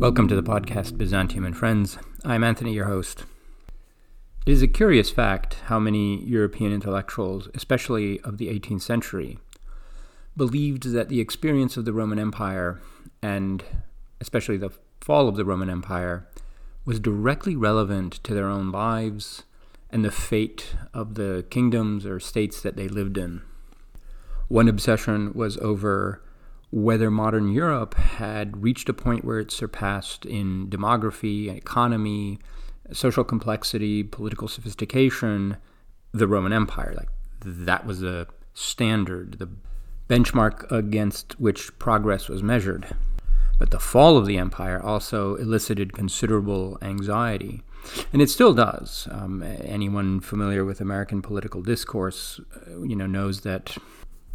Welcome to the podcast Byzantium and Friends. I'm Anthony, your host. It is a curious fact how many European intellectuals, especially of the 18th century, believed that the experience of the Roman Empire, and especially the fall of the Roman Empire, was directly relevant to their own lives and the fate of the kingdoms or states that they lived in. One obsession was over whether modern Europe had reached a point where it surpassed in demography, economy, social complexity, political sophistication, the Roman Empire. Like that was the standard, the benchmark against which progress was measured. But the fall of the empire also elicited considerable anxiety. And it still does. Um, anyone familiar with American political discourse, uh, you know, knows that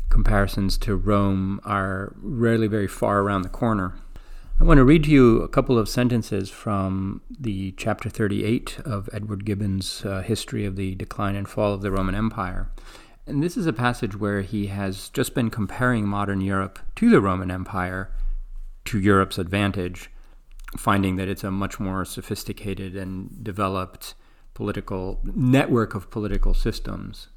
comparisons to Rome are rarely very far around the corner. I want to read to you a couple of sentences from the chapter 38 of Edward Gibbon's uh, History of the Decline and Fall of the Roman Empire. And this is a passage where he has just been comparing modern Europe to the Roman Empire to Europe's advantage, finding that it's a much more sophisticated and developed political network of political systems.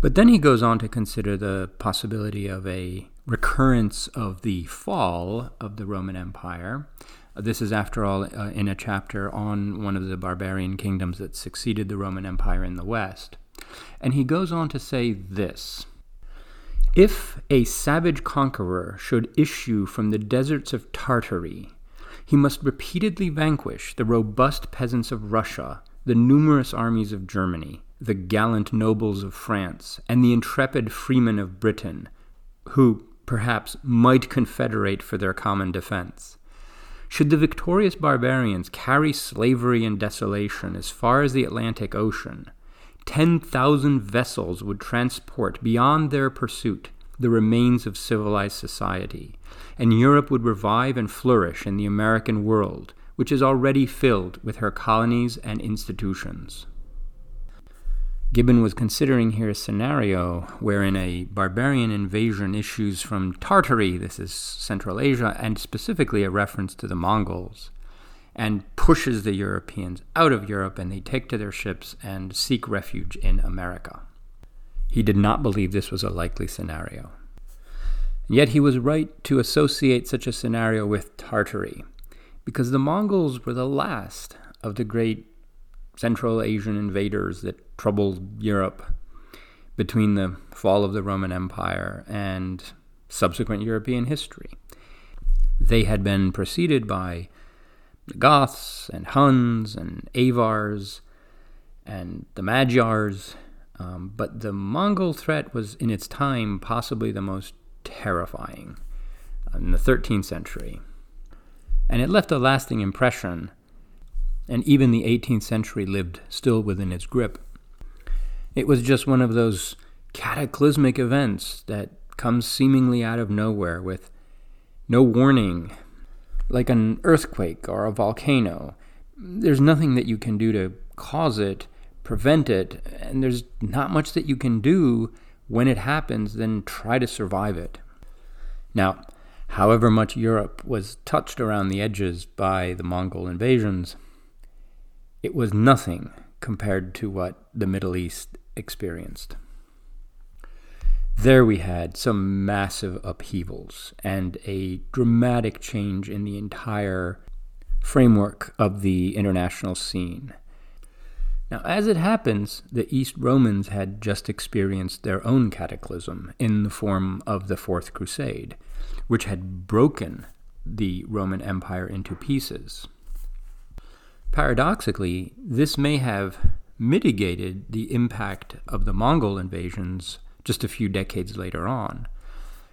But then he goes on to consider the possibility of a recurrence of the fall of the Roman Empire. This is, after all, uh, in a chapter on one of the barbarian kingdoms that succeeded the Roman Empire in the West. And he goes on to say this If a savage conqueror should issue from the deserts of Tartary, he must repeatedly vanquish the robust peasants of Russia, the numerous armies of Germany, the gallant nobles of France, and the intrepid freemen of Britain, who, perhaps, might confederate for their common defense. Should the victorious barbarians carry slavery and desolation as far as the Atlantic Ocean, 10,000 vessels would transport beyond their pursuit the remains of civilized society, and Europe would revive and flourish in the American world, which is already filled with her colonies and institutions. Gibbon was considering here a scenario wherein a barbarian invasion issues from Tartary, this is Central Asia, and specifically a reference to the Mongols, and pushes the Europeans out of Europe and they take to their ships and seek refuge in America. He did not believe this was a likely scenario. Yet he was right to associate such a scenario with Tartary, because the Mongols were the last of the great Central Asian invaders that troubled Europe between the fall of the Roman Empire and subsequent European history. They had been preceded by the Goths and Huns and Avars and the Magyars, um, but the Mongol threat was in its time possibly the most terrifying uh, in the 13th century. And it left a lasting impression and even the 18th century lived still within its grip. It was just one of those cataclysmic events that comes seemingly out of nowhere with no warning, like an earthquake or a volcano. There's nothing that you can do to cause it, prevent it, and there's not much that you can do when it happens then try to survive it. Now, however much Europe was touched around the edges by the Mongol invasions, it was nothing compared to what the Middle East experienced. There we had some massive upheavals and a dramatic change in the entire framework of the international scene. Now, as it happens, the East Romans had just experienced their own cataclysm in the form of the Fourth Crusade, which had broken the Roman Empire into pieces. Paradoxically, this may have mitigated the impact of the Mongol invasions just a few decades later on,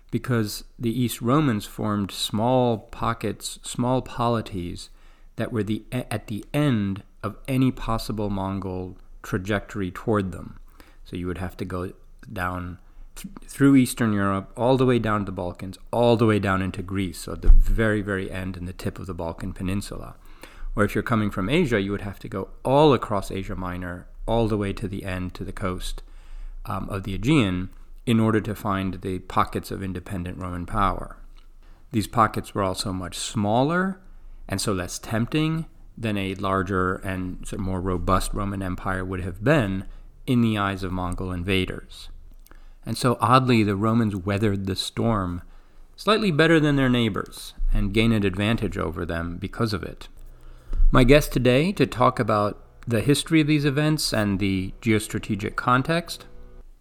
because the East Romans formed small pockets, small polities that were the, at the end of any possible Mongol trajectory toward them. So you would have to go down th- through Eastern Europe, all the way down to the Balkans, all the way down into Greece, so at the very, very end and the tip of the Balkan Peninsula. Or if you're coming from Asia, you would have to go all across Asia Minor, all the way to the end, to the coast, um, of the Aegean in order to find the pockets of independent Roman power. These pockets were also much smaller and so less tempting than a larger and sort of more robust Roman Empire would have been in the eyes of Mongol invaders. And so oddly, the Romans weathered the storm slightly better than their neighbors and gained an advantage over them because of it. My guest today to talk about the history of these events and the geostrategic context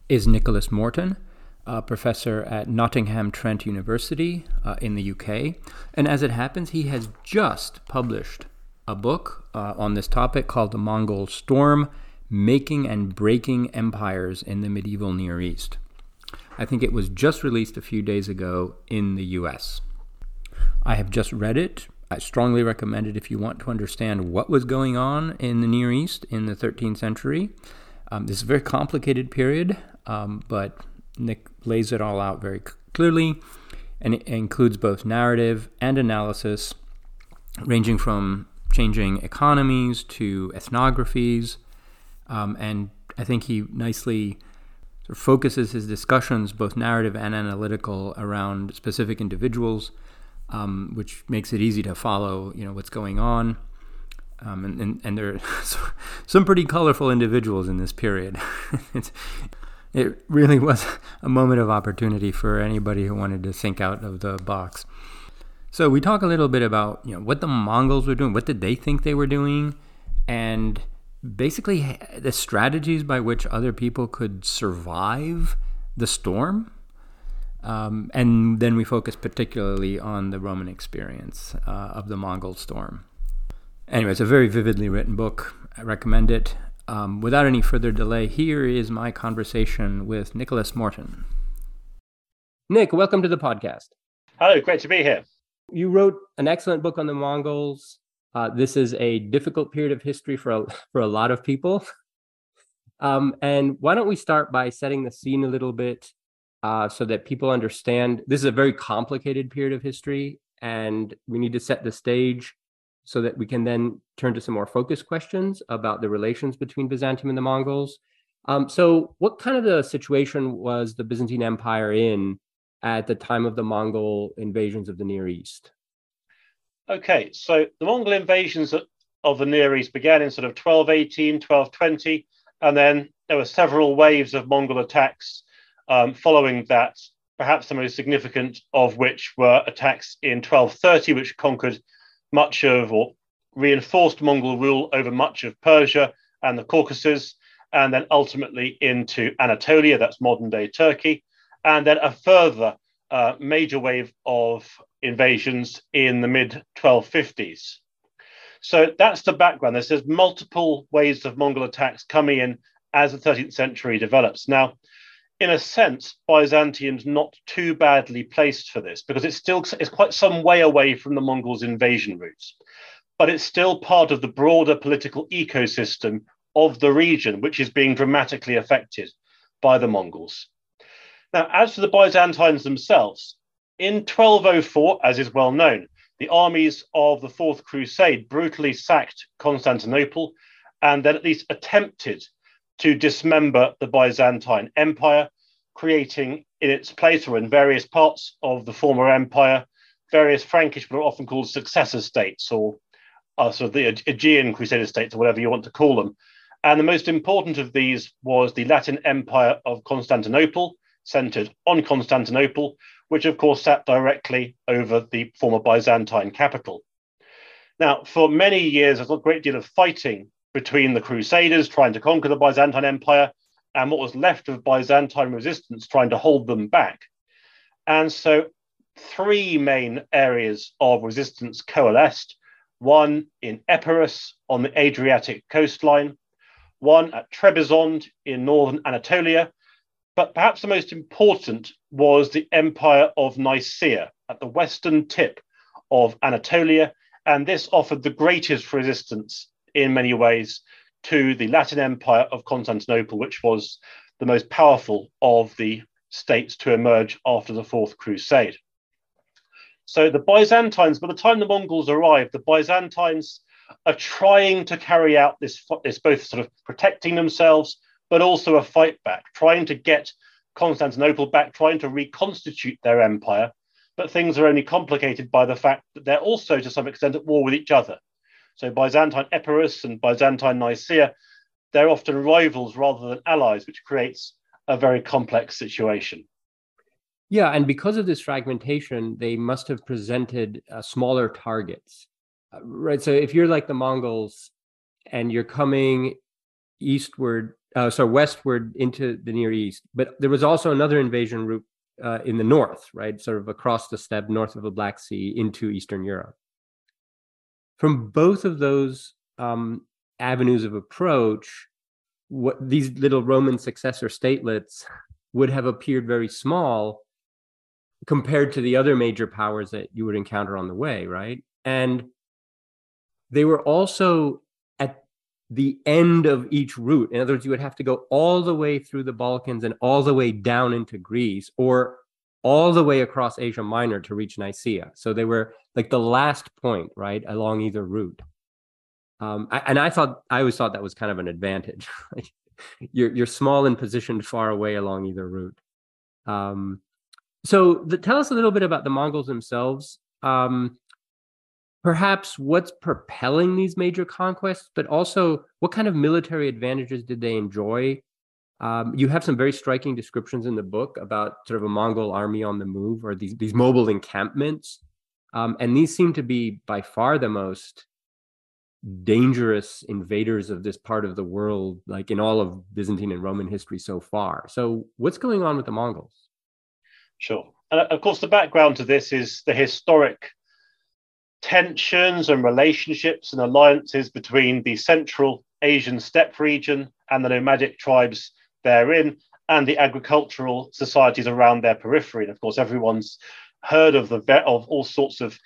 is Nicholas Morton, a professor at Nottingham Trent University uh, in the UK. And as it happens, he has just published a book uh, on this topic called The Mongol Storm Making and Breaking Empires in the Medieval Near East. I think it was just released a few days ago in the US. I have just read it. I strongly recommend it if you want to understand what was going on in the Near East in the 13th century. Um, this is a very complicated period, um, but Nick lays it all out very clearly, and it includes both narrative and analysis, ranging from changing economies to ethnographies. Um, and I think he nicely sort of focuses his discussions, both narrative and analytical, around specific individuals um, which makes it easy to follow, you know, what's going on. Um, and, and, and there are some pretty colorful individuals in this period. it really was a moment of opportunity for anybody who wanted to think out of the box. So we talk a little bit about you know what the Mongols were doing, what did they think they were doing, and basically the strategies by which other people could survive the storm um, and then we focus particularly on the Roman experience uh, of the Mongol storm. Anyway, it's a very vividly written book. I recommend it. Um, without any further delay, here is my conversation with Nicholas Morton. Nick, welcome to the podcast. Hello, great to be here. You wrote an excellent book on the Mongols. Uh, this is a difficult period of history for a, for a lot of people. Um, and why don't we start by setting the scene a little bit uh, so that people understand this is a very complicated period of history and we need to set the stage so that we can then turn to some more focused questions about the relations between Byzantium and the Mongols. Um, so, what kind of the situation was the Byzantine Empire in at the time of the Mongol invasions of the Near East? Okay, so the Mongol invasions of the Near East began in sort of 1218, 1220, and then there were several waves of Mongol attacks um, following that, perhaps the most significant of which were attacks in 1230, which conquered much of or reinforced Mongol rule over much of Persia and the Caucasus, and then ultimately into Anatolia, that's modern day Turkey, and then a further uh, major wave of invasions in the mid 1250s. So that's the background. There's multiple waves of Mongol attacks coming in as the 13th century develops. Now, in a sense, Byzantium's not too badly placed for this because it's still it's quite some way away from the Mongols' invasion routes, but it's still part of the broader political ecosystem of the region, which is being dramatically affected by the Mongols. Now, as for the Byzantines themselves, in 1204, as is well known, the armies of the Fourth Crusade brutally sacked Constantinople and then at least attempted to dismember the Byzantine Empire, creating in its place or in various parts of the former empire various Frankish, but are often called successor states or uh, sort of the Aegean Crusader states or whatever you want to call them. And the most important of these was the Latin Empire of Constantinople, centered on Constantinople, which of course sat directly over the former Byzantine capital. Now, for many years, there's a great deal of fighting between the Crusaders trying to conquer the Byzantine Empire and what was left of Byzantine resistance trying to hold them back. And so three main areas of resistance coalesced one in Epirus on the Adriatic coastline, one at Trebizond in northern Anatolia, but perhaps the most important was the Empire of Nicaea at the western tip of Anatolia, and this offered the greatest resistance in many ways to the Latin Empire of Constantinople, which was the most powerful of the states to emerge after the Fourth Crusade. So the Byzantines, by the time the Mongols arrived, the Byzantines are trying to carry out this, this both sort of protecting themselves, but also a fight back, trying to get Constantinople back, trying to reconstitute their empire. But things are only complicated by the fact that they're also, to some extent, at war with each other. So Byzantine Epirus and Byzantine Nicaea, they're often rivals rather than allies, which creates a very complex situation. Yeah, and because of this fragmentation, they must have presented uh, smaller targets, uh, right? So if you're like the Mongols and you're coming eastward, uh, so westward into the Near East, but there was also another invasion route uh, in the north, right? Sort of across the steppe, north of the Black Sea into Eastern Europe. From both of those um, avenues of approach, what these little Roman successor statelets would have appeared very small compared to the other major powers that you would encounter on the way, right? And they were also the end of each route. In other words, you would have to go all the way through the Balkans and all the way down into Greece or all the way across Asia Minor to reach Nicaea. So they were like the last point, right, along either route. Um, I, and I thought I always thought that was kind of an advantage. you're you're small and positioned far away along either route. Um, so the, tell us a little bit about the Mongols themselves. Um, perhaps what's propelling these major conquests, but also what kind of military advantages did they enjoy? Um, you have some very striking descriptions in the book about sort of a Mongol army on the move or these, these mobile encampments. Um, and these seem to be by far the most dangerous invaders of this part of the world, like in all of Byzantine and Roman history so far. So, what's going on with the Mongols? Sure. And of course, the background to this is the historic tensions and relationships and alliances between the Central Asian steppe region and the nomadic tribes therein, and the agricultural societies around their periphery. And of course, everyone's heard of the of all sorts of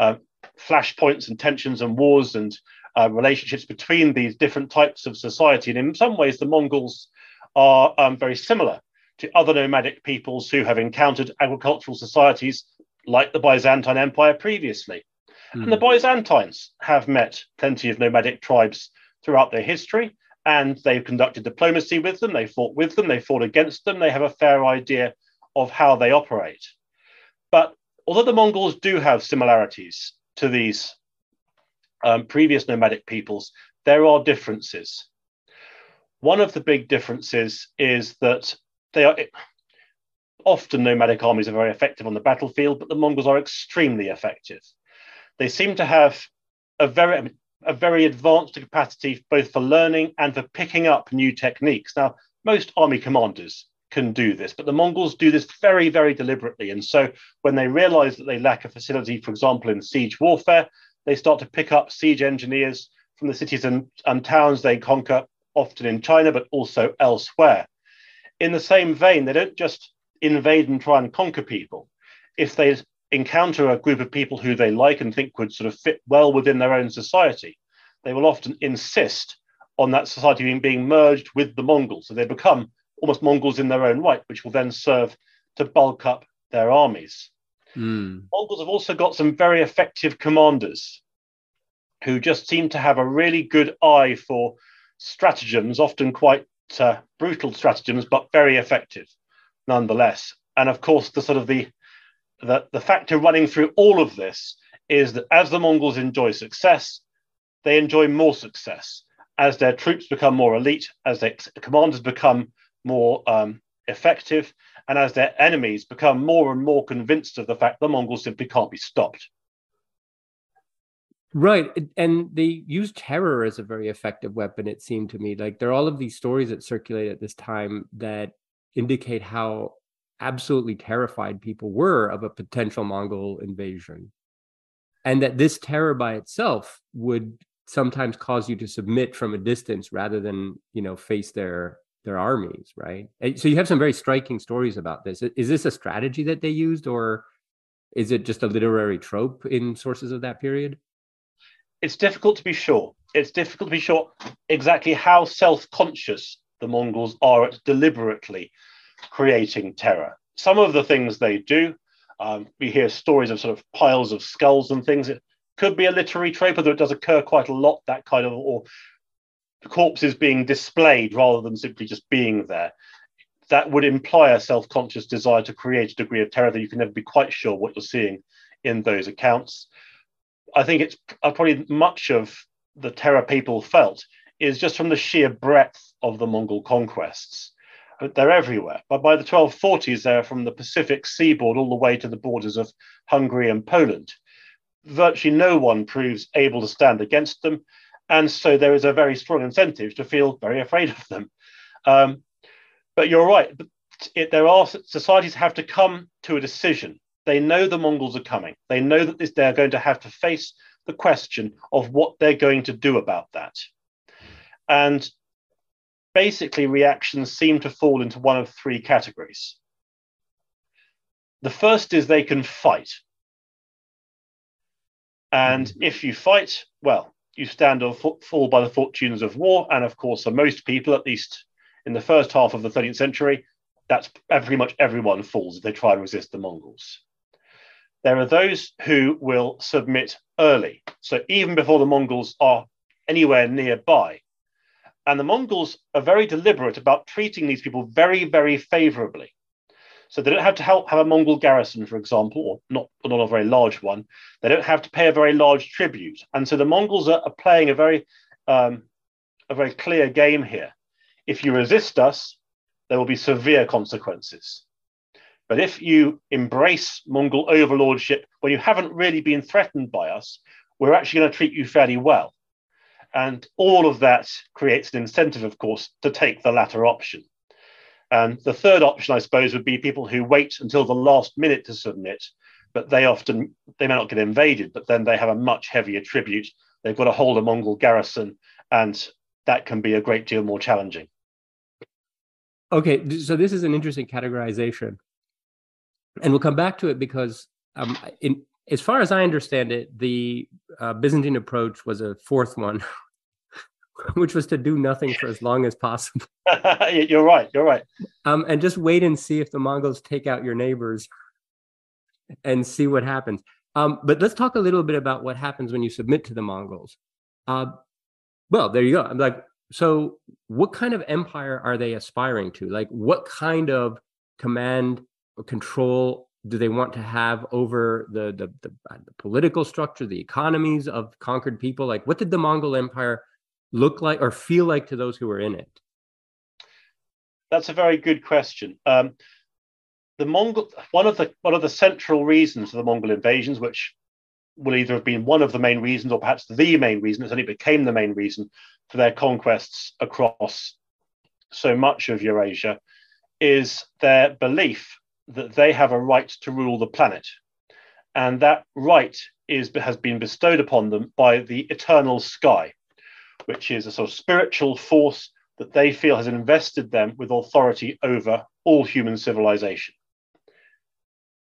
uh, flashpoints and tensions and wars and uh, relationships between these different types of society. And in some ways, the Mongols are um, very similar to other nomadic peoples who have encountered agricultural societies like the Byzantine Empire previously. Mm. And the hmm. Byzantines have met plenty of nomadic tribes throughout their history, and they've conducted diplomacy with them, they fought with them, they fought against them, they have a fair idea of how they operate. But although the Mongols do have similarities to these um, previous nomadic peoples, there are differences. One of the big differences is that they are often nomadic armies are very effective on the battlefield, but the Mongols are extremely effective. They seem to have a very a very advanced capacity both for learning and for picking up new techniques. Now, most army commanders can do this, but the Mongols do this very, very deliberately. And so when they realize that they lack a facility, for example, in siege warfare, they start to pick up siege engineers from the cities and, and towns they conquer, often in China, but also elsewhere in the same vein, they don't just invade and try and conquer people. If they encounter a group of people who they like and think would sort of fit well within their own society, they will often insist on that society being, being merged with the Mongols. So they become almost Mongols in their own right, which will then serve to bulk up their armies. Mm. Mongols have also got some very effective commanders who just seem to have a really good eye for stratagems, often quite uh, brutal stratagems, but very effective nonetheless. And of course, the sort of the, the the factor running through all of this is that as the Mongols enjoy success, they enjoy more success. As their troops become more elite, as their commanders become more um, effective, and as their enemies become more and more convinced of the fact the Mongols simply can't be stopped. Right. And they use terror as a very effective weapon, it seemed to me. Like there are all of these stories that circulate at this time that indicate how absolutely terrified people were of a potential Mongol invasion. And that this terror by itself would sometimes cause you to submit from a distance rather than, you know, face their their armies, right? And so you have some very striking stories about this. Is this a strategy that they used or is it just a literary trope in sources of that period? it's difficult to be sure. It's difficult to be sure exactly how self conscious the Mongols are at deliberately creating terror. Some of the things they do, um, we hear stories of sort of piles of skulls and things. It could be a literary trope, although it does occur quite a lot, that kind of, or corpses being displayed rather than simply just being there. That would imply a self conscious desire to create a degree of terror that you can never be quite sure what you're seeing in those accounts. I think it's uh, probably much of the terror people felt is just from the sheer breadth of the Mongol conquests. But they're everywhere. But by the 1240s, they're from the Pacific seaboard all the way to the borders of Hungary and Poland. Virtually no one proves able to stand against them. And so there is a very strong incentive to feel very afraid of them. Um, but you're right. It, there are societies have to come to a decision. They know the Mongols are coming. They know that this, they're going to have to face the question of what they're going to do about that. And basically, reactions seem to fall into one of three categories. The first is they can fight. And mm-hmm. if you fight, well, you stand or fall by the fortunes of war. And of course, for most people, at least in the first half of the 13th century, that's pretty much everyone falls if they try and resist the Mongols. There are those who will submit early. So even before the Mongols are anywhere nearby. And the Mongols are very deliberate about treating these people very, very favorably. So they don't have to help have a Mongol garrison, for example, or not, not a very large one. They don't have to pay a very large tribute. And so the Mongols are, are playing a very, um, a very clear game here. If you resist us, there will be severe consequences. But if you embrace Mongol overlordship when you haven't really been threatened by us, we're actually going to treat you fairly well. And all of that creates an incentive, of course, to take the latter option. And the third option, I suppose, would be people who wait until the last minute to submit, but they often they may not get invaded, but then they have a much heavier tribute. They've got to hold a Mongol garrison, and that can be a great deal more challenging. Okay, so this is an interesting categorization and we'll come back to it because um, in, as far as I understand it, the uh, Byzantine approach was a fourth one, which was to do nothing for as long as possible. you're right. You're right. Um, and just wait and see if the Mongols take out your neighbors, and see what happens. Um, but let's talk a little bit about what happens when you submit to the Mongols. Uh, well, there you go. I'm like, so what kind of empire are they aspiring to? Like, what kind of command or control do they want to have over the, the, the, uh, the, political structure, the economies of conquered people? Like, what did the Mongol Empire look like or feel like to those who were in it? That's a very good question. Um, the Mongol, one of the one of the central reasons for the Mongol invasions, which will either have been one of the main reasons or perhaps the main reason, it only became the main reason for their conquests across so much of Eurasia, is their belief that they have a right to rule the planet. And that right is, has been bestowed upon them by the eternal sky, which is a sort of spiritual force that they feel has invested them with authority over all human civilization.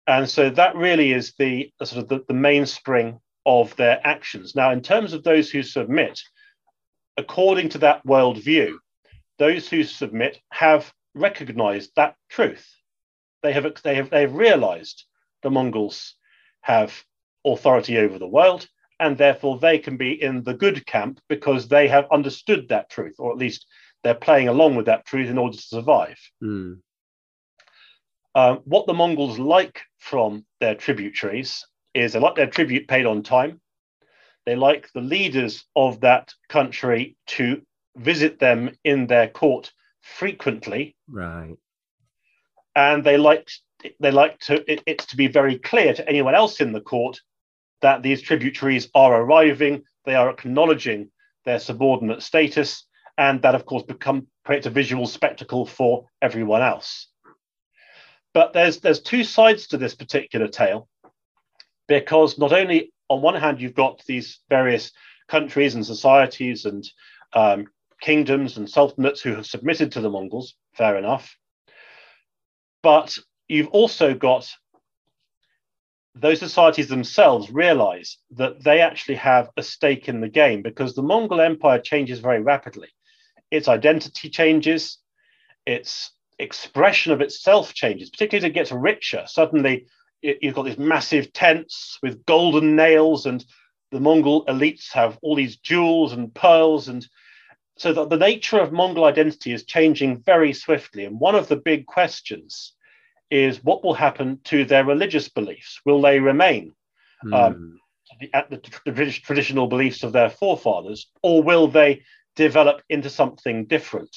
And so that really is the, sort of the, the mainspring of their actions. Now, in terms of those who submit, according to that worldview, those who submit have recognized that truth they have they have they have realized the Mongols have authority over the world, and therefore they can be in the good camp because they have understood that truth, or at least they're playing along with that truth in order to survive. Mm. What the Mongols like from their tributaries is they like their tribute paid on time. They like the leaders of that country to visit them in their court frequently. Right and they like they like to it, it to be very clear to anyone else in the court that these tributaries are arriving, they are acknowledging their subordinate status, and that of course become creates a visual spectacle for everyone else. But there's there's two sides to this particular tale, because not only on one hand you've got these various countries and societies and um, kingdoms and sultanates who have submitted to the Mongols, fair enough. But you've also got those societies themselves realize that they actually have a stake in the game because the Mongol Empire changes very rapidly. Its identity changes, its expression of itself changes, particularly as it gets richer. Suddenly, it, you've got these massive tents with golden nails, and the Mongol elites have all these jewels and pearls, and so that the nature of Mongol identity is changing very swiftly. And one of the big questions is what will happen to their religious beliefs? Will they remain mm. um, the, the, the, traditional beliefs of their forefathers, or will they develop into something different?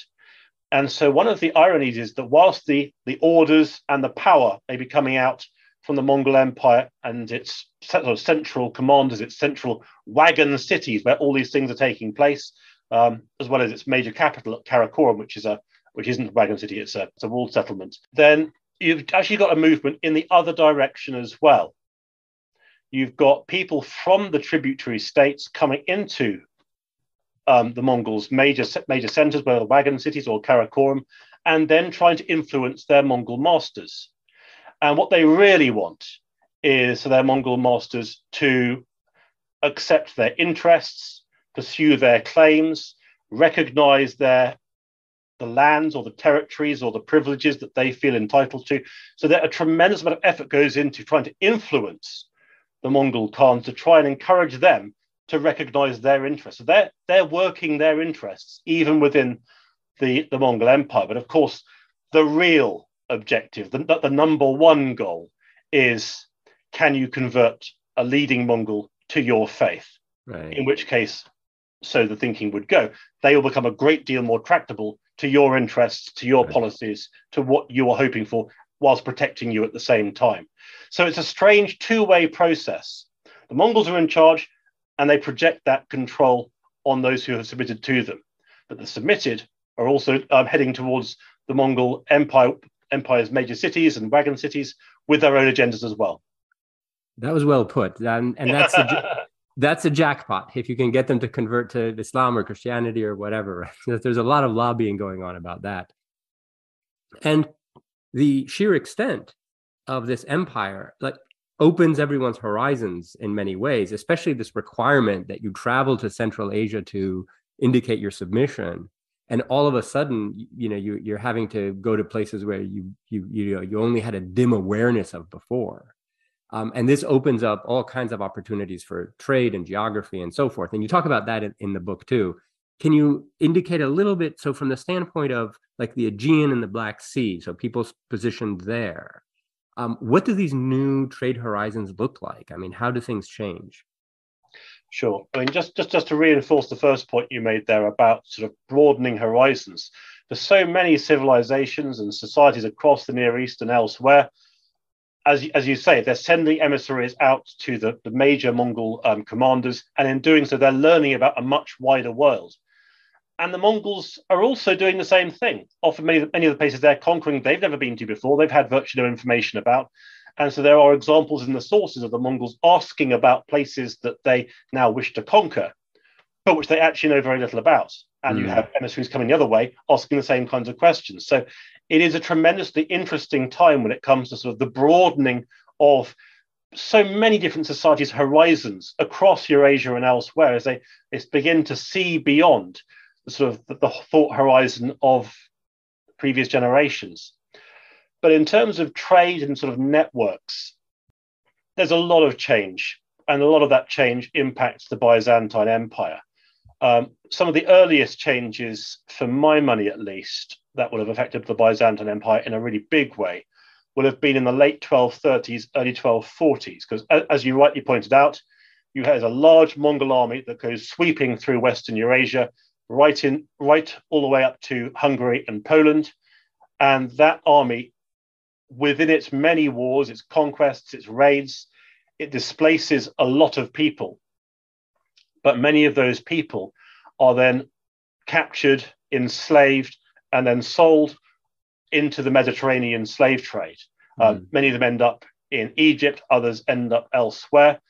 And so, one of the ironies is that whilst the, the orders and the power may be coming out from the Mongol Empire and its sort of central commanders, its central wagon cities where all these things are taking place, um, as well as its major capital at Karakorum, which is a which isn't a wagon city, it's a, it's a walled settlement. Then you've actually got a movement in the other direction as well. You've got people from the tributary states coming into um, the Mongols' major major centers, whether the wagon cities or Karakorum, and then trying to influence their Mongol masters. And what they really want is for their Mongol masters to accept their interests, pursue their claims, recognize their the lands or the territories or the privileges that they feel entitled to. So that a tremendous amount of effort goes into trying to influence the Mongol Khans to try and encourage them to recognize their interests. So they're they're working their interests even within the, the Mongol Empire. But of course, the real objective, the, the number one goal is can you convert a leading Mongol to your faith? Right. In which case, so the thinking would go, they will become a great deal more tractable to your interests, to your right. policies, to what you are hoping for, whilst protecting you at the same time. So it's a strange two way process. The Mongols are in charge and they project that control on those who have submitted to them. But the submitted are also um, heading towards the Mongol Empire empire's major cities and wagon cities with their own agendas as well. That was well put, and, and that's that's a jackpot if you can get them to convert to Islam or Christianity or whatever. There's a lot of lobbying going on about that, and the sheer extent of this empire, like opens everyone's horizons in many ways, especially this requirement that you travel to Central Asia to indicate your submission. And all of a sudden you know you, you're having to go to places where you you you know you only had a dim awareness of before um, and this opens up all kinds of opportunities for trade and geography and so forth. And you talk about that in, in the book too. Can you indicate a little bit so from the standpoint of like the aegean and the black sea so people's positioned there um, what do these new trade horizons look like? I mean how do things change? Sure. I mean, just, just, just to reinforce the first point you made there about sort of broadening horizons, for so many civilizations and societies across the Near East and elsewhere, as, as you say, they're sending emissaries out to the, the major Mongol um, commanders, and in doing so, they're learning about a much wider world. And the Mongols are also doing the same thing. Often, many, many of the places they're conquering, they've never been to before, they've had virtually no information about. And so there are examples in the sources of the Mongols asking about places that they now wish to conquer, but which they actually know very little about. And mm. you hmm. have emissaries coming the other way asking the same kinds of questions. So it is a tremendously interesting time when it comes to sort of the broadening of so many different societies' horizons across Eurasia and elsewhere as they, they begin to see beyond the sort of the, the thought horizon of previous generations. But in terms of trade and sort of networks, there's a lot of change, and a lot of that change impacts the Byzantine Empire. Um, some of the earliest changes, for my money at least, that would have affected the Byzantine Empire in a really big way will have been in the late 1230s, early 1240s, because as you rightly pointed out, you had a large Mongol army that goes sweeping through Western Eurasia, right in, right all the way up to Hungary and Poland, and that army within its many wars, its conquests, its raids, it displaces a lot of people. But many of those people are then captured, enslaved, and then sold into the Mediterranean slave trade. Mm. Um, many of them end up in Egypt, others end up elsewhere.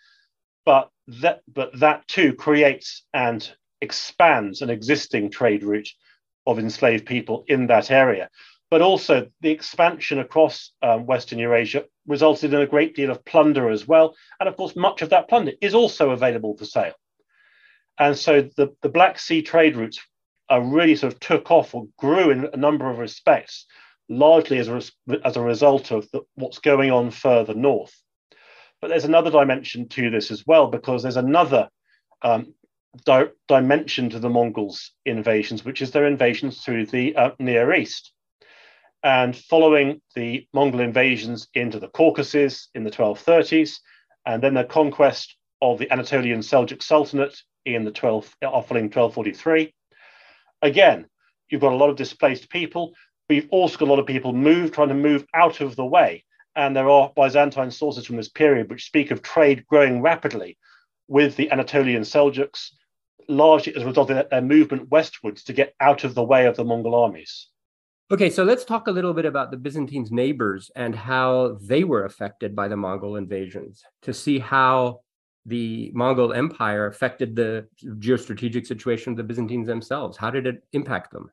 But that, but that too creates and expands an existing trade route of enslaved people in that area but also the expansion across um, Western Eurasia resulted in a great deal of plunder as well. And of course, much of that plunder is also available for sale. And so the, the Black Sea trade routes are really sort of took off or grew in a number of respects, largely as a, as a result of the, what's going on further north. But there's another dimension to this as well, because there's another um, di- dimension to the Mongols' invasions, which is their invasions through the uh, Near East. And following the Mongol invasions into the Caucasus in the 1230s, and then the conquest of the Anatolian Seljuk Sultanate in the 12, uh, following 1243, again, you've got a lot of displaced people. But you've also got a lot of people move, trying to move out of the way. And there are Byzantine sources from this period which speak of trade growing rapidly with the Anatolian Seljuks, largely as a result of their movement westwards to get out of the way of the Mongol armies. Okay, so let's talk a little bit about the Byzantines' neighbors and how they were affected by the Mongol invasions to see how the Mongol Empire affected the geostrategic situation of the Byzantines themselves. How did it impact them?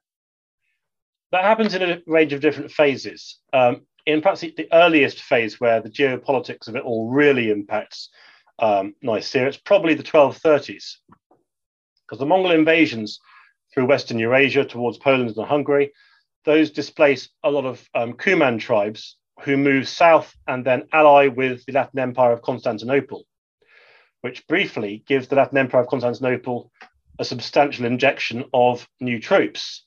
That happens in a range of different phases. Um, in perhaps the earliest phase where the geopolitics of it all really impacts um, Nicaea, it's probably the 1230s. Because the Mongol invasions through Western Eurasia towards Poland and Hungary, those displace a lot of um, Kuman tribes who move south and then ally with the Latin Empire of Constantinople, which briefly gives the Latin Empire of Constantinople a substantial injection of new troops.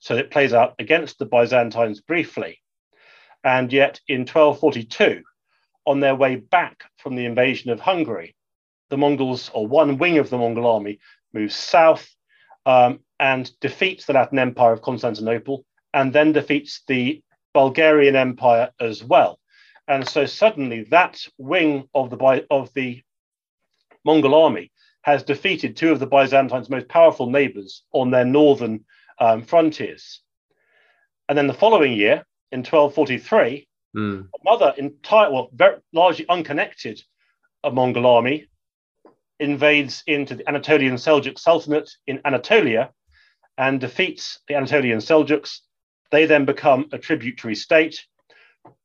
So it plays out against the Byzantines briefly. And yet in 1242, on their way back from the invasion of Hungary, the Mongols, or one wing of the Mongol army, moves south um, and defeats the Latin Empire of Constantinople and then defeats the Bulgarian Empire as well. And so suddenly that wing of the, of the Mongol army has defeated two of the Byzantines' most powerful neighbors on their northern um, frontiers. And then the following year, in 1243, mm. another entire, well, very largely unconnected a Mongol army invades into the Anatolian Seljuk Sultanate in Anatolia and defeats the Anatolian Seljuks. They then become a tributary state.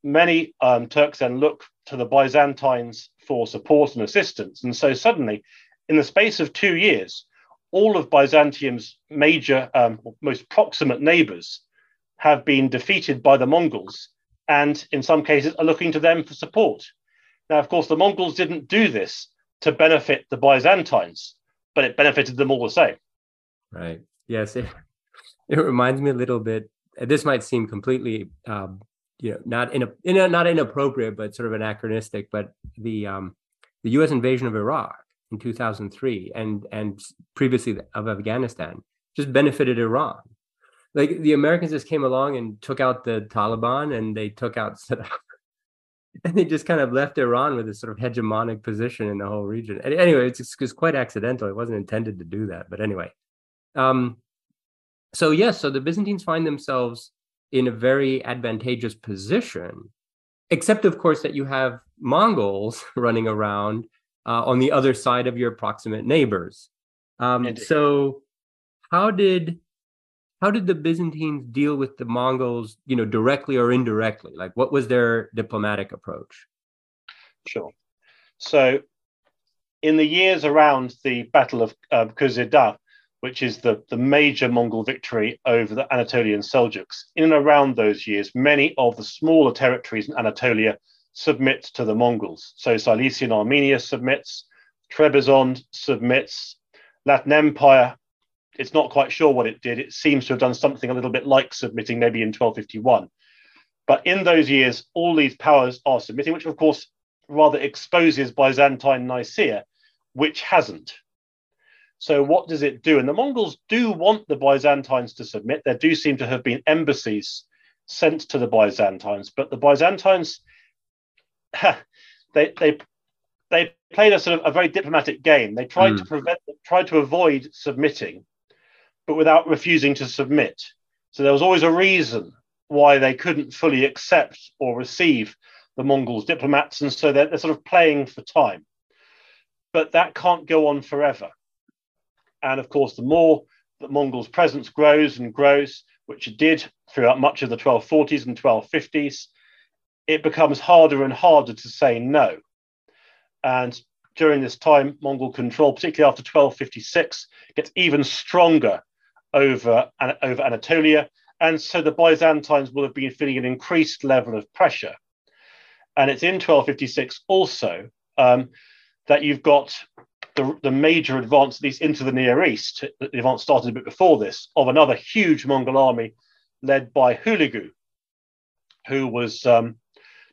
Many um, Turks then look to the Byzantines for support and assistance. And so suddenly, in the space of two years, all of Byzantium's major, um, most proximate neighbors have been defeated by the Mongols and in some cases are looking to them for support. Now, of course, the Mongols didn't do this to benefit the Byzantines, but it benefited them all the same. Right. Yes. It, it reminds me a little bit. This might seem completely, um, you know, not in a, in a, not inappropriate, but sort of anachronistic. But the um, the U.S. invasion of Iraq in 2003 and and previously of Afghanistan just benefited Iran. Like the Americans just came along and took out the Taliban and they took out Saddam. and they just kind of left Iran with a sort of hegemonic position in the whole region. And anyway, it's, it's quite accidental. It wasn't intended to do that, but anyway. Um, so yes, so the Byzantines find themselves in a very advantageous position, except of course that you have Mongols running around uh, on the other side of your proximate neighbors. Um, so, how did how did the Byzantines deal with the Mongols, you know, directly or indirectly? Like, what was their diplomatic approach? Sure. So, in the years around the Battle of uh, Köse Dağ, which is the, the major Mongol victory over the Anatolian Seljuks, in and around those years, many of the smaller territories in Anatolia submit to the Mongols. So Cilician Armenia submits, Trebizond submits, Latin Empire, it's not quite sure what it did. It seems to have done something a little bit like submitting maybe in 1251. But in those years, all these powers are submitting, which of course rather exposes Byzantine Nicaea, which hasn't. So, what does it do? And the Mongols do want the Byzantines to submit. There do seem to have been embassies sent to the Byzantines, but the Byzantines they they they played a sort of a very diplomatic game. They tried mm. to prevent, tried to avoid submitting, but without refusing to submit. So there was always a reason why they couldn't fully accept or receive the Mongols' diplomats, and so they're, they're sort of playing for time. But that can't go on forever. And of course, the more that Mongols' presence grows and grows, which it did throughout much of the 1240s and 1250s, it becomes harder and harder to say no. And during this time, Mongol control, particularly after 1256, gets even stronger over, over Anatolia. And so the Byzantines will have been feeling an increased level of pressure. And it's in 1256 also um, that you've got the, the major advance, at least into the Near East, the advance started a bit before this, of another huge Mongol army led by Hulagu, who was um,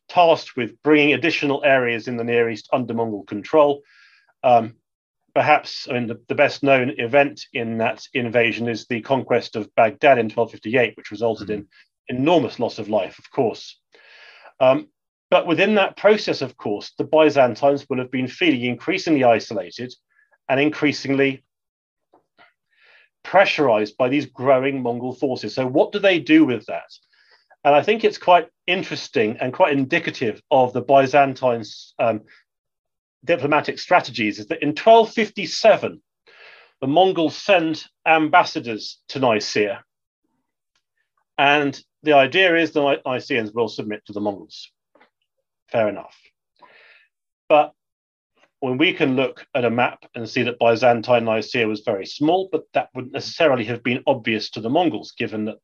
tasked with bringing additional areas in the Near East under Mongol control. Um, perhaps, I mean, the, the, best known event in that invasion is the conquest of Baghdad in 1258, which resulted mm-hmm. in enormous loss of life, of course. Um, but within that process, of course, the Byzantines will have been feeling increasingly isolated and increasingly pressurized by these growing Mongol forces. So, what do they do with that? And I think it's quite interesting and quite indicative of the Byzantines' um, diplomatic strategies is that in 1257, the Mongols send ambassadors to Nicaea. And the idea is the Nicaeans will submit to the Mongols. Fair enough. But when we can look at a map and see that Byzantine Nicaea was very small, but that wouldn't necessarily have been obvious to the Mongols, given that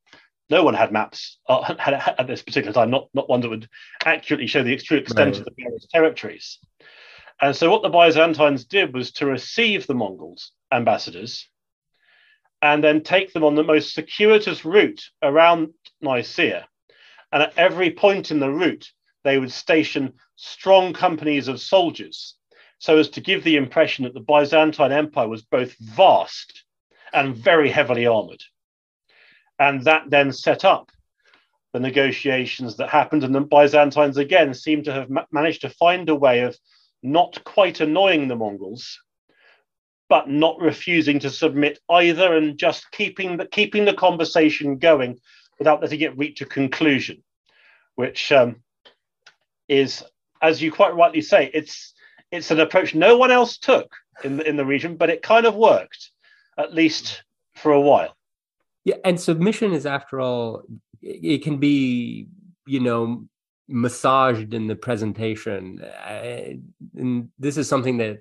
no one had maps uh, had, at this particular time, not, not one that would accurately show the true extent right. of the various territories. And so, what the Byzantines did was to receive the Mongols ambassadors and then take them on the most circuitous route around Nicaea. And at every point in the route, they would station strong companies of soldiers so as to give the impression that the Byzantine Empire was both vast and very heavily armored. And that then set up the negotiations that happened. And the Byzantines again seem to have ma- managed to find a way of not quite annoying the Mongols, but not refusing to submit either and just keeping the, keeping the conversation going without letting it reach a conclusion, which um, is, as you quite rightly say, it's it's an approach no one else took in the, in the region, but it kind of worked, at least for a while. Yeah, and submission is, after all, it can be, you know, massaged in the presentation, and this is something that,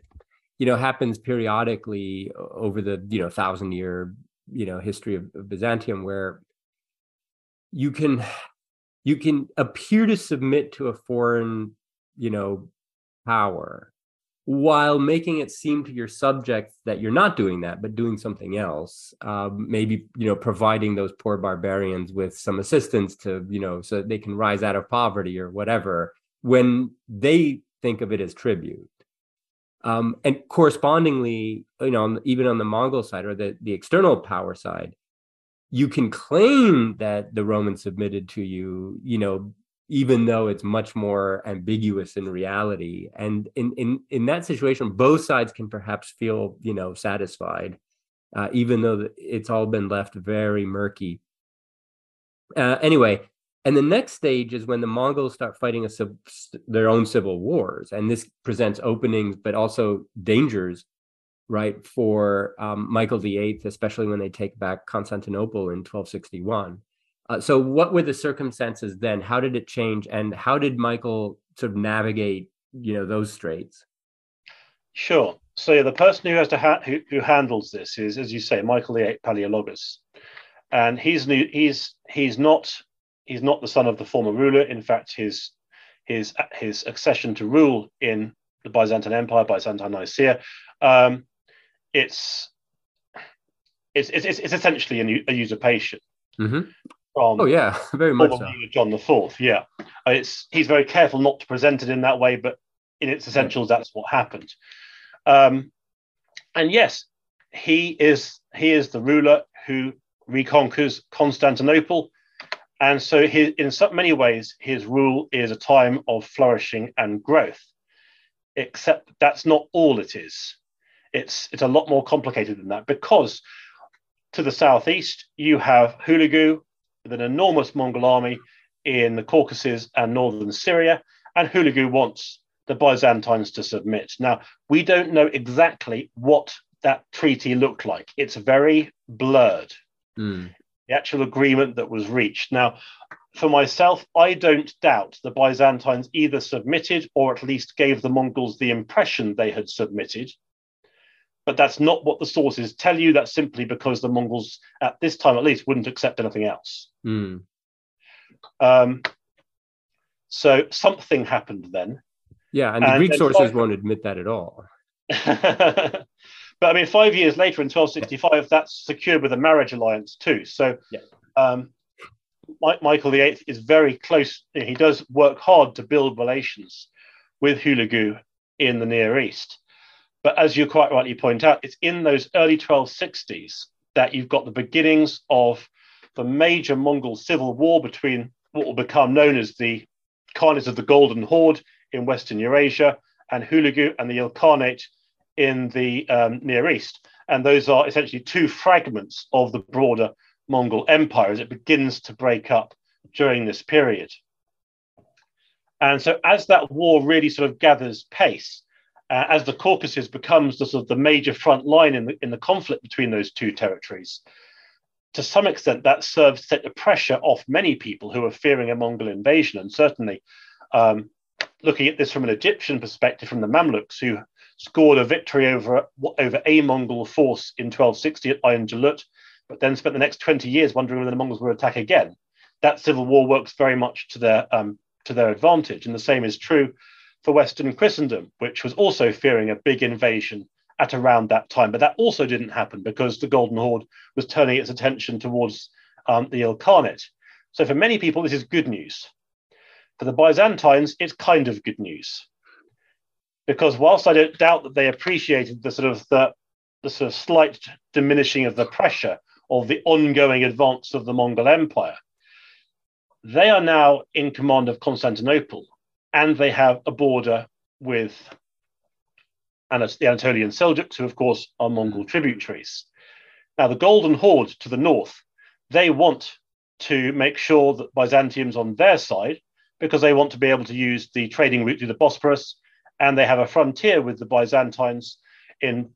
you know, happens periodically over the, you know, thousand year, you know, history of, of Byzantium, where you can you can appear to submit to a foreign, you know, power while making it seem to your subjects that you're not doing that but doing something else um, maybe you know providing those poor barbarians with some assistance to you know so they can rise out of poverty or whatever when they think of it as tribute. Um, and correspondingly you know even on the mongol side or the, the external power side you can claim that the romans submitted to you you know even though it's much more ambiguous in reality. And in in in that situation both sides can perhaps feel you know satisfied uh, even though it's all been left very murky. Uh, anyway and the next stage is when the mongols start fighting a, their own civil wars. And this presents openings but also dangers right for um, michael viii especially when they take back constantinople in 1261 uh, so, what were the circumstances then? How did it change, and how did Michael sort of navigate, you know, those straits? Sure. So, the person who has to ha- who, who handles this is, as you say, Michael VIII Palaeologus, and he's new, he's he's not he's not the son of the former ruler. In fact, his his his accession to rule in the Byzantine Empire, Byzantine Nicaea, um, it's, it's it's it's essentially a, a usurpation. Mm-hmm from oh yeah very much so. John the Fourth. Yeah, it's he's very careful not to present it in that way, but in its essentials, that's what happened. Um, and yes, he is he is the ruler who reconquers Constantinople, and so he, in so many ways, his rule is a time of flourishing and growth. Except that's not all it is. It's it's a lot more complicated than that because to the southeast you have Hulagu with an enormous Mongol army in the Caucasus and northern Syria, and Hulagu wants the Byzantines to submit. Now, we don't know exactly what that treaty looked like. It's very blurred, mm. the actual agreement that was reached. Now, for myself, I don't doubt the Byzantines either submitted or at least gave the Mongols the impression they had submitted but that's not what the sources tell you. That's simply because the Mongols, at this time at least, wouldn't accept anything else. Mm. Um, so something happened then. Yeah, and the and Greek sources won't admit that at all. but I mean, five years later in 1265, yeah. that's secured with a marriage alliance too. So yeah. um, Michael VIII is very close. He does work hard to build relations with Hulagu in the Near East. But as you quite rightly point out, it's in those early 1260s that you've got the beginnings of the major Mongol civil war between what will become known as the Khanates of the Golden Horde in Western Eurasia and Hulagu and the Ilkhanate in the um, Near East. And those are essentially two fragments of the broader Mongol Empire as it begins to break up during this period. And so, as that war really sort of gathers pace, uh, as the Caucasus becomes the sort of the major front line in the, in the conflict between those two territories, to some extent that serves to take the pressure off many people who are fearing a Mongol invasion. And certainly, um, looking at this from an Egyptian perspective, from the Mamluks, who scored a victory over, over a Mongol force in 1260 at Ain Jalut, but then spent the next 20 years wondering whether the Mongols would attack again. That civil war works very much to their, um, to their advantage. And the same is true for Western Christendom, which was also fearing a big invasion at around that time. But that also didn't happen because the Golden Horde was turning its attention towards um, the Ilkhanate. So for many people, this is good news. For the Byzantines, it's kind of good news. Because whilst I don't doubt that they appreciated the sort of the, the sort of slight diminishing of the pressure of the ongoing advance of the Mongol Empire, they are now in command of Constantinople and they have a border with the Anatolian Seljuks, who, of course, are Mongol tributaries. Now, the Golden Horde to the north, they want to make sure that Byzantium's on their side because they want to be able to use the trading route through the Bosporus, and they have a frontier with the Byzantines in,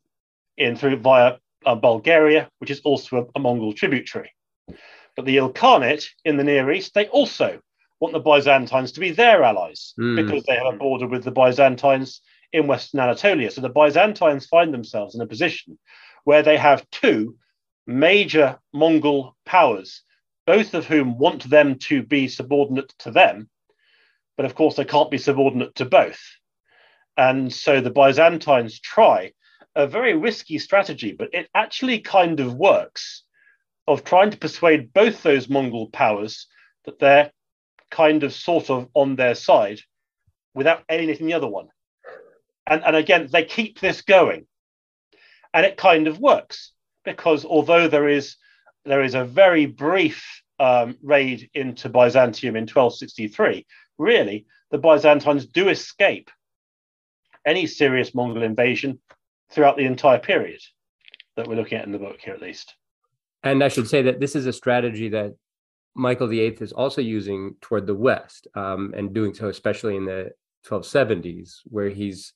in through via uh, Bulgaria, which is also a, a Mongol tributary. But the Ilkhanate in the Near East, they also want the Byzantines to be their allies mm. because they have a border with the Byzantines in Western Anatolia. So the Byzantines find themselves in a position where they have two major Mongol powers, both of whom want them to be subordinate to them, but of course they can't be subordinate to both. And so the Byzantines try a very risky strategy, but it actually kind of works of trying to persuade both those Mongol powers that they're kind of sort of on their side without alienating the other one. And, and again, they keep this going. And it kind of works because although there is there is a very brief um, raid into Byzantium in 1263, really the Byzantines do escape any serious Mongol invasion throughout the entire period that we're looking at in the book here, at least. And I should say that this is a strategy that Michael VIII is also using toward the West um, and doing so, especially in the 1270s, where he's,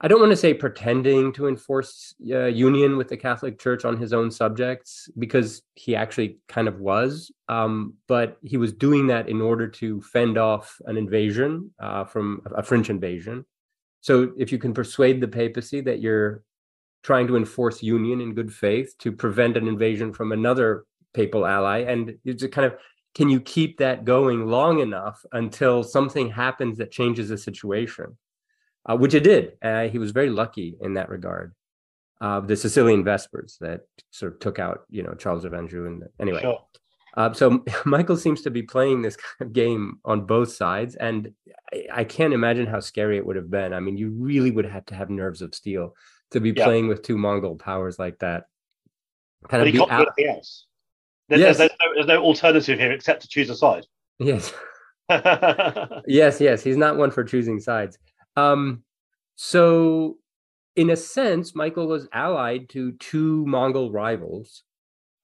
I don't want to say pretending to enforce uh, union with the Catholic Church on his own subjects, because he actually kind of was, um, but he was doing that in order to fend off an invasion uh, from a French invasion. So if you can persuade the papacy that you're trying to enforce union in good faith to prevent an invasion from another papal ally and you just kind of can you keep that going long enough until something happens that changes the situation? Uh, which it did uh, he was very lucky in that regard uh, the sicilian vespers that sort of took out you know charles of anjou and anyway. Sure. Uh, so michael seems to be playing this kind of game on both sides and I, I, can't imagine how scary it would have been. I mean you really would have to have nerves of steel to be yeah. playing with two mongol powers like that. Kind but of he out- else there's, yes. there's, no, there's no alternative here except to choose a side. Yes. yes, yes. He's not one for choosing sides. Um, so, in a sense, Michael was allied to two Mongol rivals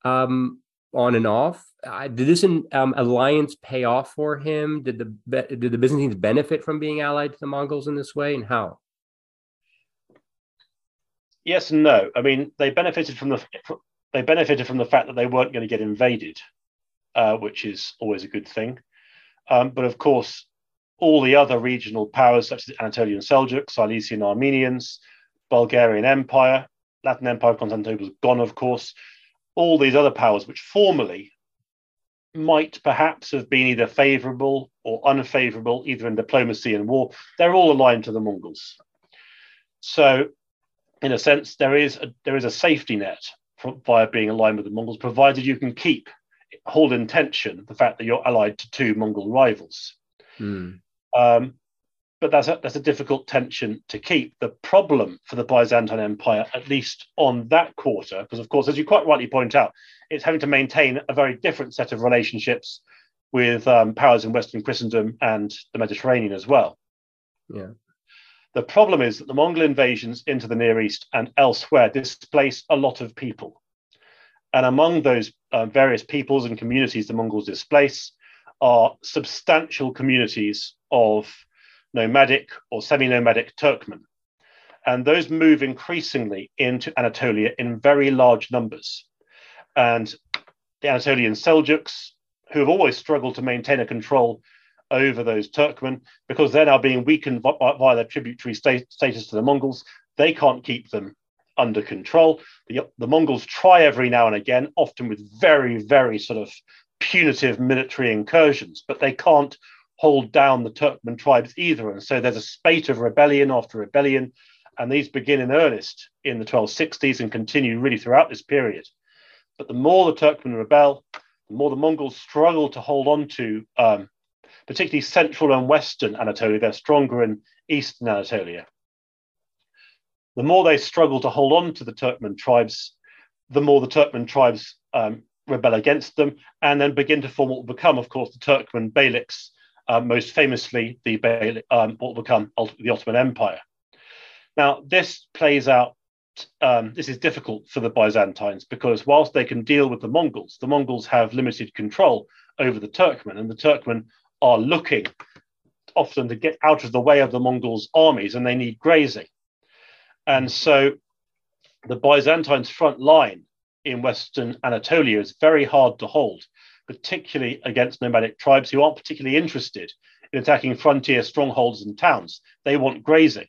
um, on and off. Uh, did this um, alliance pay off for him? Did the did the Byzantines benefit from being allied to the Mongols in this way, and how? Yes and no. I mean, they benefited from the they benefited from the fact that they weren't going to get invaded, uh, which is always a good thing. Um, but of course, all the other regional powers, such as the Anatolian Seljuk, Cilician Armenians, Bulgarian Empire, Latin Empire, Constantinople was gone, of course. All these other powers, which formerly might perhaps have been either favorable or unfavorable, either in diplomacy and war, they're all aligned to the Mongols. So, in a sense, there is a, there is a safety net via being aligned with the Mongols, provided you can keep hold in tension the fact that you're allied to two Mongol rivals. Mm. Um, but that's a, that's a difficult tension to keep. The problem for the Byzantine Empire, at least on that quarter, because of course, as you quite rightly point out, it's having to maintain a very different set of relationships with um, powers in Western Christendom and the Mediterranean as well. Yeah. The problem is that the Mongol invasions into the Near East and elsewhere displace a lot of people. And among those uh, various peoples and communities the Mongols displace are substantial communities of nomadic or semi nomadic Turkmen. And those move increasingly into Anatolia in very large numbers. And the Anatolian Seljuks, who have always struggled to maintain a control over those Turkmen because they're now being weakened via their tributary state, status to the Mongols. They can't keep them under control. The, the Mongols try every now and again, often with very, very sort of punitive military incursions, but they can't hold down the Turkmen tribes either. And so there's a spate of rebellion after rebellion, and these begin in earnest in the 1260s and continue really throughout this period. But the more the Turkmen rebel, the more the Mongols struggle to hold on to, um, particularly central and western Anatolia. They're stronger in eastern Anatolia. The more they struggle to hold on to the Turkmen tribes, the more the Turkmen tribes um, rebel against them and then begin to form what will become, of course, the Turkmen Beyliks, uh, most famously the Beylik, um, what will become the Ottoman Empire. Now, this plays out um, this is difficult for the Byzantines because whilst they can deal with the Mongols, the Mongols have limited control over the Turkmen, and the Turkmen are looking often to get out of the way of the Mongols' armies, and they need grazing. And so the Byzantines' front line in Western Anatolia is very hard to hold, particularly against nomadic tribes who aren't particularly interested in attacking frontier strongholds and towns. They want grazing.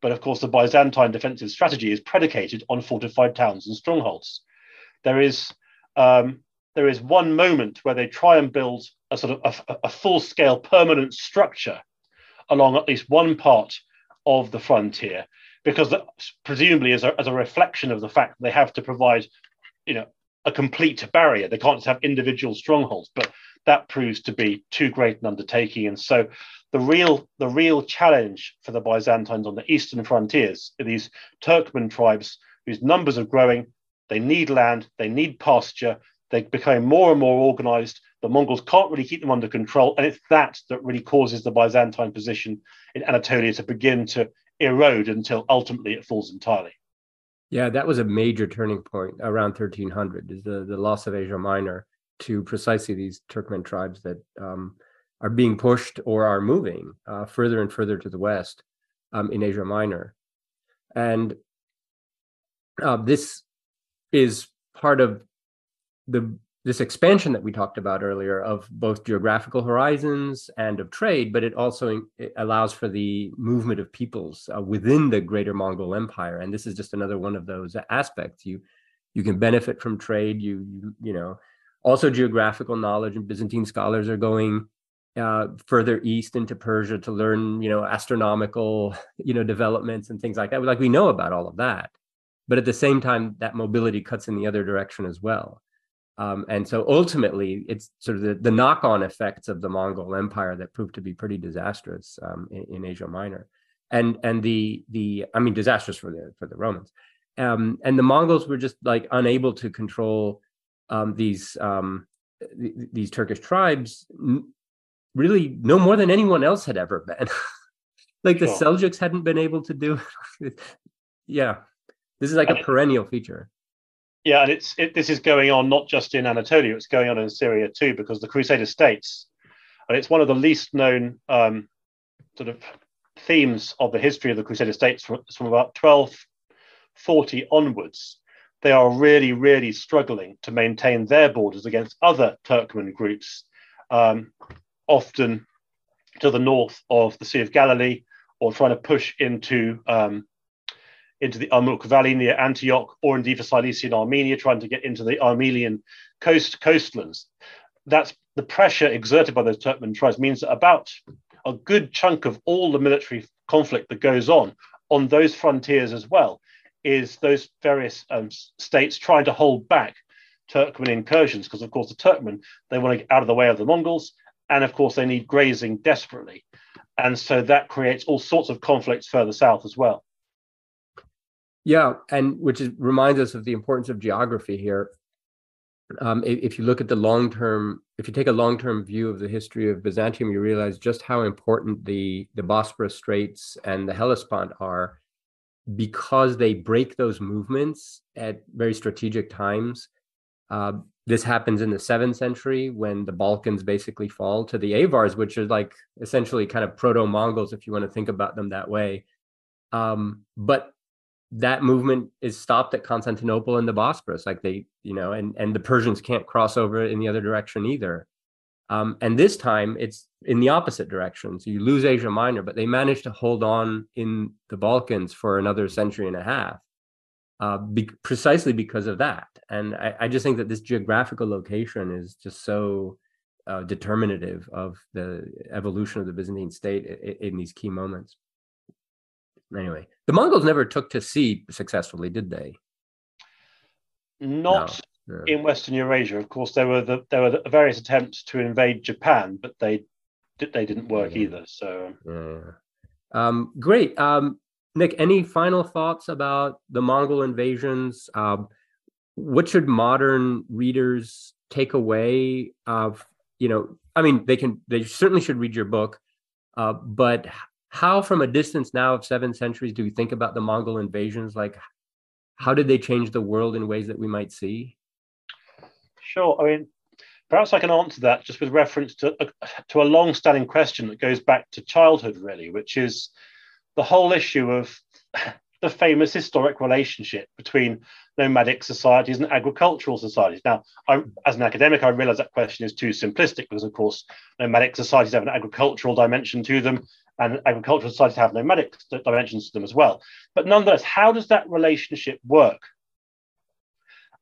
But of course, the Byzantine defensive strategy is predicated on fortified towns and strongholds. There is um, there is one moment where they try and build a sort of a, a full scale permanent structure along at least one part of the frontier, because presumably as a, as a reflection of the fact that they have to provide, you know, a complete barrier. They can't just have individual strongholds, but that proves to be too great an undertaking. And so the real the real challenge for the Byzantines on the eastern frontiers are these Turkmen tribes whose numbers are growing. They need land, they need pasture, they become more and more organized. The Mongols can't really keep them under control. And it's that that really causes the Byzantine position in Anatolia to begin to erode until ultimately it falls entirely. Yeah, that was a major turning point around 1300, is the, the loss of Asia Minor to precisely these Turkmen tribes that um, are being pushed or are moving uh, further and further to the west um, in Asia Minor. And uh, this is part of the this expansion that we talked about earlier of both geographical horizons and of trade, but it also it allows for the movement of peoples uh, within the greater Mongol Empire. And this is just another one of those aspects. You you can benefit from trade. You you, you know also geographical knowledge. And Byzantine scholars are going uh, further east into Persia to learn, you know, astronomical, you know, developments and things like that. Like we know about all of that, but at the same time, that mobility cuts in the other direction as well. Um, and so ultimately, it's sort of the, the knock-on effects of the Mongol Empire that proved to be pretty disastrous um, in, in, Asia Minor, and and the the I mean disastrous for the for the Romans, um, and the Mongols were just like unable to control um, these um, th- these Turkish tribes really no more than anyone else had ever been. like the sure. Seljuks hadn't been able to do. yeah, this is like a perennial feature. Yeah, and it's it, this is going on not just in Anatolia; it's going on in Syria too, because the Crusader states, and it's one of the least known um, sort of themes of the history of the Crusader states from, from about 1240 onwards. They are really, really struggling to maintain their borders against other Turkmen groups. Um, often to the north of the Sea of Galilee or trying to push into um, into the Amuk Valley near Antioch, or indeed for Cilician Armenia, trying to get into the Armenian coast coastlands. That's the pressure exerted by those Turkmen tribes means that about a good chunk of all the military conflict that goes on on those frontiers as well is those various um, states trying to hold back Turkmen incursions because, of course, the Turkmen they want to get out of the way of the Mongols, and of course, they need grazing desperately, and so that creates all sorts of conflicts further south as well. Yeah, and which is, reminds us of the importance of geography here. Um, if, if, you look at the long term, if you take a long term view of the history of Byzantium, you realize just how important the the Bosporus Straits and the Hellespont are because they break those movements at very strategic times. Uh, this happens in the seventh century when the Balkans basically fall to the Avars, which are like essentially kind of proto Mongols, if you want to think about them that way. Um, but that movement is stopped at Constantinople and the Bosporus, like they, you know, and and the Persians can't cross over in the other direction either. Um, and this time it's in the opposite direction. So you lose Asia Minor, but they managed to hold on in the Balkans for another century and a half, uh, be- precisely because of that. And I, I, just think that this geographical location is just so uh, determinative of the evolution of the Byzantine state in, in these key moments. Anyway, the Mongols never took to sea successfully, did they? Not yeah. in Western Eurasia. Of course, there were the, there were the various attempts to invade Japan, but they they didn't work yeah. either. So yeah. um, great, um, Nick. Any final thoughts about the Mongol invasions? Um, what should modern readers take away of you know? I mean, they can they certainly should read your book, uh, but how, from a distance now of seven centuries, do we think about the Mongol invasions? Like, how did they change the world in ways that we might see? Sure. I mean, perhaps I can answer that just with reference to a, to a long-standing question that goes back to childhood, really, which is the whole issue of the famous historic relationship between nomadic societies and agricultural societies. Now, I, as an academic, I realize that question is too simplistic because, of course, nomadic societies have an agricultural dimension to them, and agricultural societies have nomadic dimensions to them as well. But nonetheless, how does that relationship work?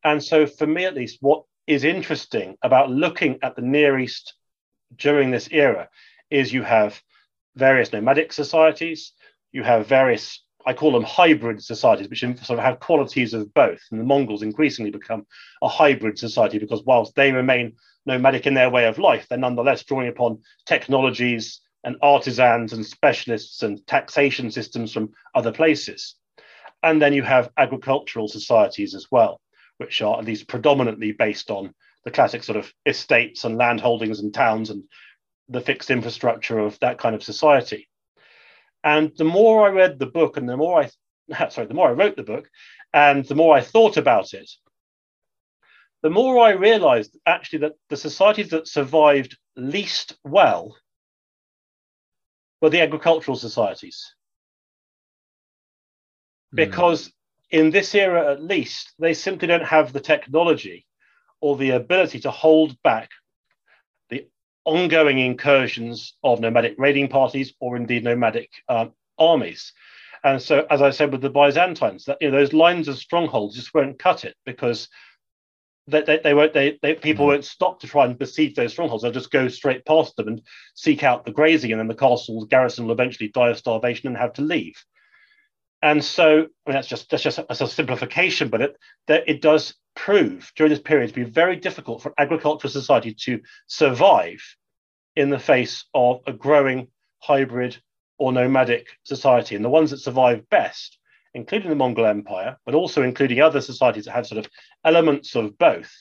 And so, for me at least, what is interesting about looking at the Near East during this era is you have various nomadic societies, you have various, I call them hybrid societies, which sort of have qualities of both. And the Mongols increasingly become a hybrid society because whilst they remain nomadic in their way of life, they're nonetheless drawing upon technologies and artisans and specialists and taxation systems from other places. And then you have agricultural societies as well which are at least predominantly based on the classic sort of estates and land holdings and towns and the fixed infrastructure of that kind of society. And the more I read the book and the more I, sorry, the more I wrote the book and the more I thought about it, the more I realized actually that the societies that survived least well were the agricultural societies. Hmm. Because in this era at least, they simply don't have the technology or the ability to hold back the ongoing incursions of nomadic raiding parties or indeed nomadic um, armies. And so, as I said with the Byzantines, that you know those lines of strongholds just won't cut it because they, they, they won't they, they people mm. won't stop to try and besiege those strongholds. They'll just go straight past them and seek out the grazing, and then the castle's garrison will eventually die of starvation and have to leave. And so, I mean, that's just that's just a, a simplification, but it that it does prove during this period to be very difficult for agricultural society to survive in the face of a growing hybrid or nomadic society. And the ones that survive best, including the Mongol Empire, but also including other societies that have sort of elements of both,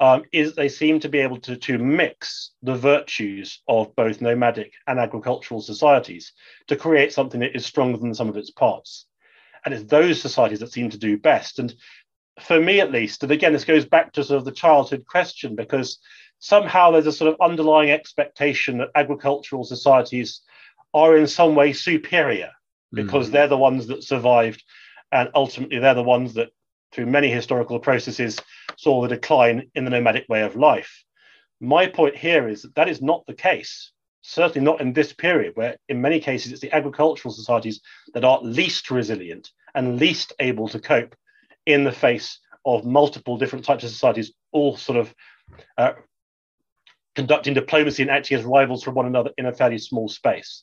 um, is they seem to be able to, to mix the virtues of both nomadic and agricultural societies to create something that is stronger than some of its parts. And it's those societies that seem to do best. And for me, at least, and again, this goes back to sort of the childhood question, because somehow there's a sort of underlying expectation that agricultural societies are in some way superior because mm. they're the ones that survived and ultimately they're the ones that through many historical processes, saw the decline in the nomadic way of life. My point here is that that is not the case, certainly not in this period, where in many cases it's the agricultural societies that are least resilient and least able to cope in the face of multiple different types of societies, all sort of uh, conducting diplomacy and acting as rivals for one another in a fairly small space.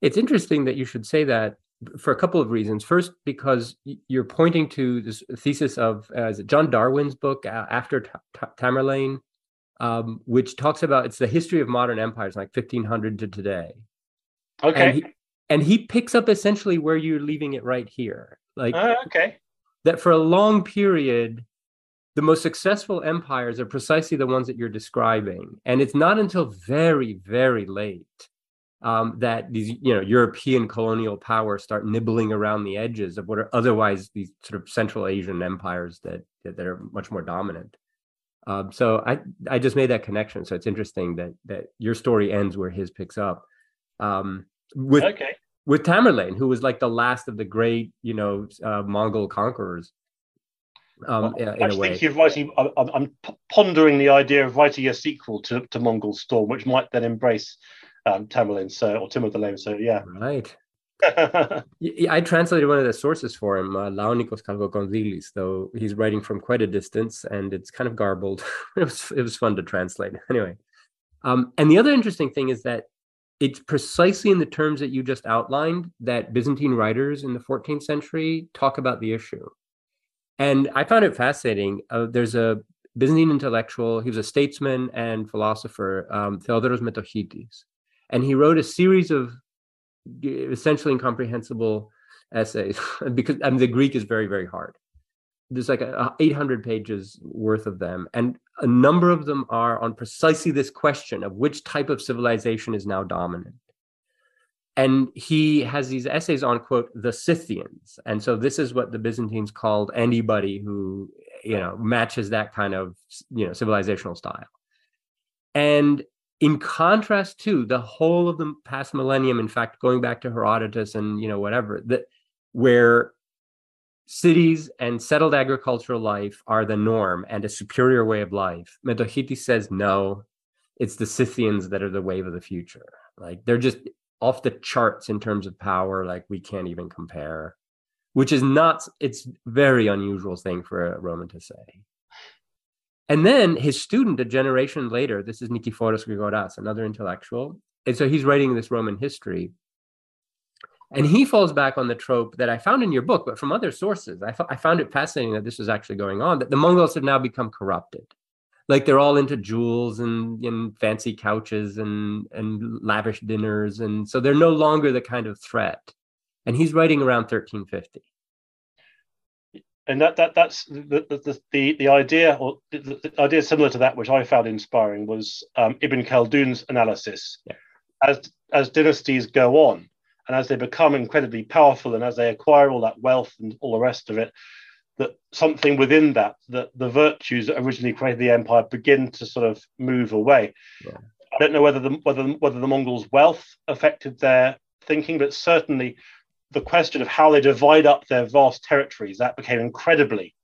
It's interesting that you should say that for a couple of reasons. First, because you're pointing to this thesis of uh, John Darwin's book uh, after T- T- Tamerlane, um, which talks about it's the history of modern empires, like 1500 to today. Okay. And he, and he picks up essentially where you're leaving it right here, like uh, okay, that for a long period, the most successful empires are precisely the ones that you're describing, and it's not until very, very late um, that these you know European colonial powers start nibbling around the edges of what are otherwise these sort of Central Asian empires that that are much more dominant. Um, so I I just made that connection. So it's interesting that that your story ends where his picks up. Um, with okay. with Tamerlane, who was like the last of the great you know uh, Mongol conquerors. Um, well, in, in a way. You're writing, I'm, I'm pondering the idea of writing a sequel to, to Mongol Storm, which might then embrace um, Tamerlane, so or Timur the Lame. So yeah, right. I translated one of the sources for him, uh, Laonikos Chalkokondyles, though he's writing from quite a distance and it's kind of garbled. it was it was fun to translate anyway. Um, and the other interesting thing is that it's precisely in the terms that you just outlined that Byzantine writers in the 14th century talk about the issue. And I found it fascinating. Uh, there's a Byzantine intellectual, he was a statesman and philosopher, um, Theodoros Metochites and he wrote a series of essentially incomprehensible essays because I mean, the Greek is very very hard. There's like a, a 800 pages worth of them, and a number of them are on precisely this question of which type of civilization is now dominant. And he has these essays on quote the Scythians, and so this is what the Byzantines called anybody who you know matches that kind of you know civilizational style. And in contrast to the whole of the past millennium in fact going back to herodotus and you know whatever that where cities and settled agricultural life are the norm and a superior way of life. Metochites says no it's the scythians that are the wave of the future. Like they're just off the charts in terms of power like we can't even compare which is not it's very unusual thing for a roman to say and then his student, a generation later, this is Nikiforos Grigoras, another intellectual. And so he's writing this Roman history. And he falls back on the trope that I found in your book, but from other sources. I, f- I found it fascinating that this was actually going on, that the Mongols have now become corrupted. Like they're all into jewels and, and fancy couches and, and lavish dinners. And so they're no longer the kind of threat. And he's writing around 1350 and that that that's the the the, the idea or the, the, idea similar to that which I found inspiring was um, Ibn Khaldun's analysis yeah. as as dynasties go on and as they become incredibly powerful and as they acquire all that wealth and all the rest of it that something within that that the virtues that originally created the empire begin to sort of move away yeah. I don't know whether the whether whether the Mongols wealth affected their thinking but certainly the question of how they divide up their vast territories, that became incredibly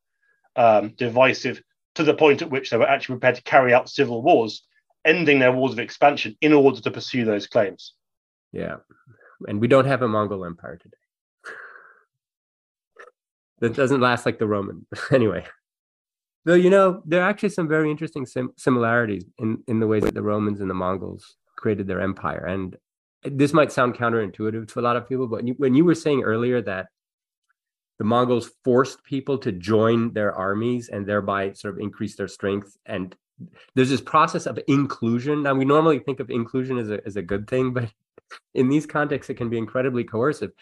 um, divisive to the point at which they were actually prepared to carry out civil wars, ending their wars of expansion in order to pursue those claims. Yeah. And we don't have a Mongol empire today. that doesn't last like the Roman. anyway. Though, you know, there are actually some very interesting sim- similarities in, in the ways that the Romans and the Mongols created their empire. And this might sound counterintuitive to a lot of people, but when you were saying earlier that the Mongols forced people to join their armies and thereby sort of increase their strength. And there's this process of inclusion. Now, we normally think of inclusion as a, as a good thing, but in these contexts, it can be incredibly coercive.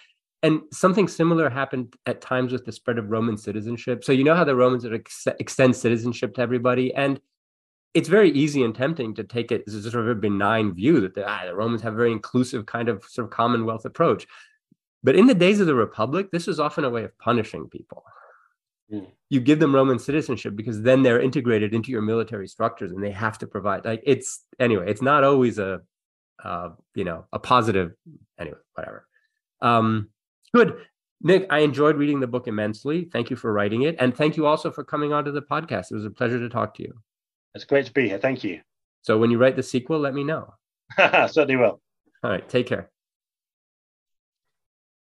And something similar happened at times with the spread of Roman citizenship. So, you know how the Romans would ex- extend citizenship to everybody. And it's very easy and tempting to take it as a sort of a benign view that the, ah, the Romans have a very inclusive kind of sort of commonwealth approach. But in the days of the Republic, this was often a way of punishing people. Mm. You give them Roman citizenship because then they're integrated into your military structures and they have to provide. Like it's anyway, it's not always a, uh, you know, a positive. Anyway, whatever. Um, good. Nick, I enjoyed reading the book immensely. Thank you for writing it. And thank you also for coming onto the podcast. It was a pleasure to talk to you. It's great to be here. Thank you. So when you write the sequel, let me know. Certainly will. All right. Take care.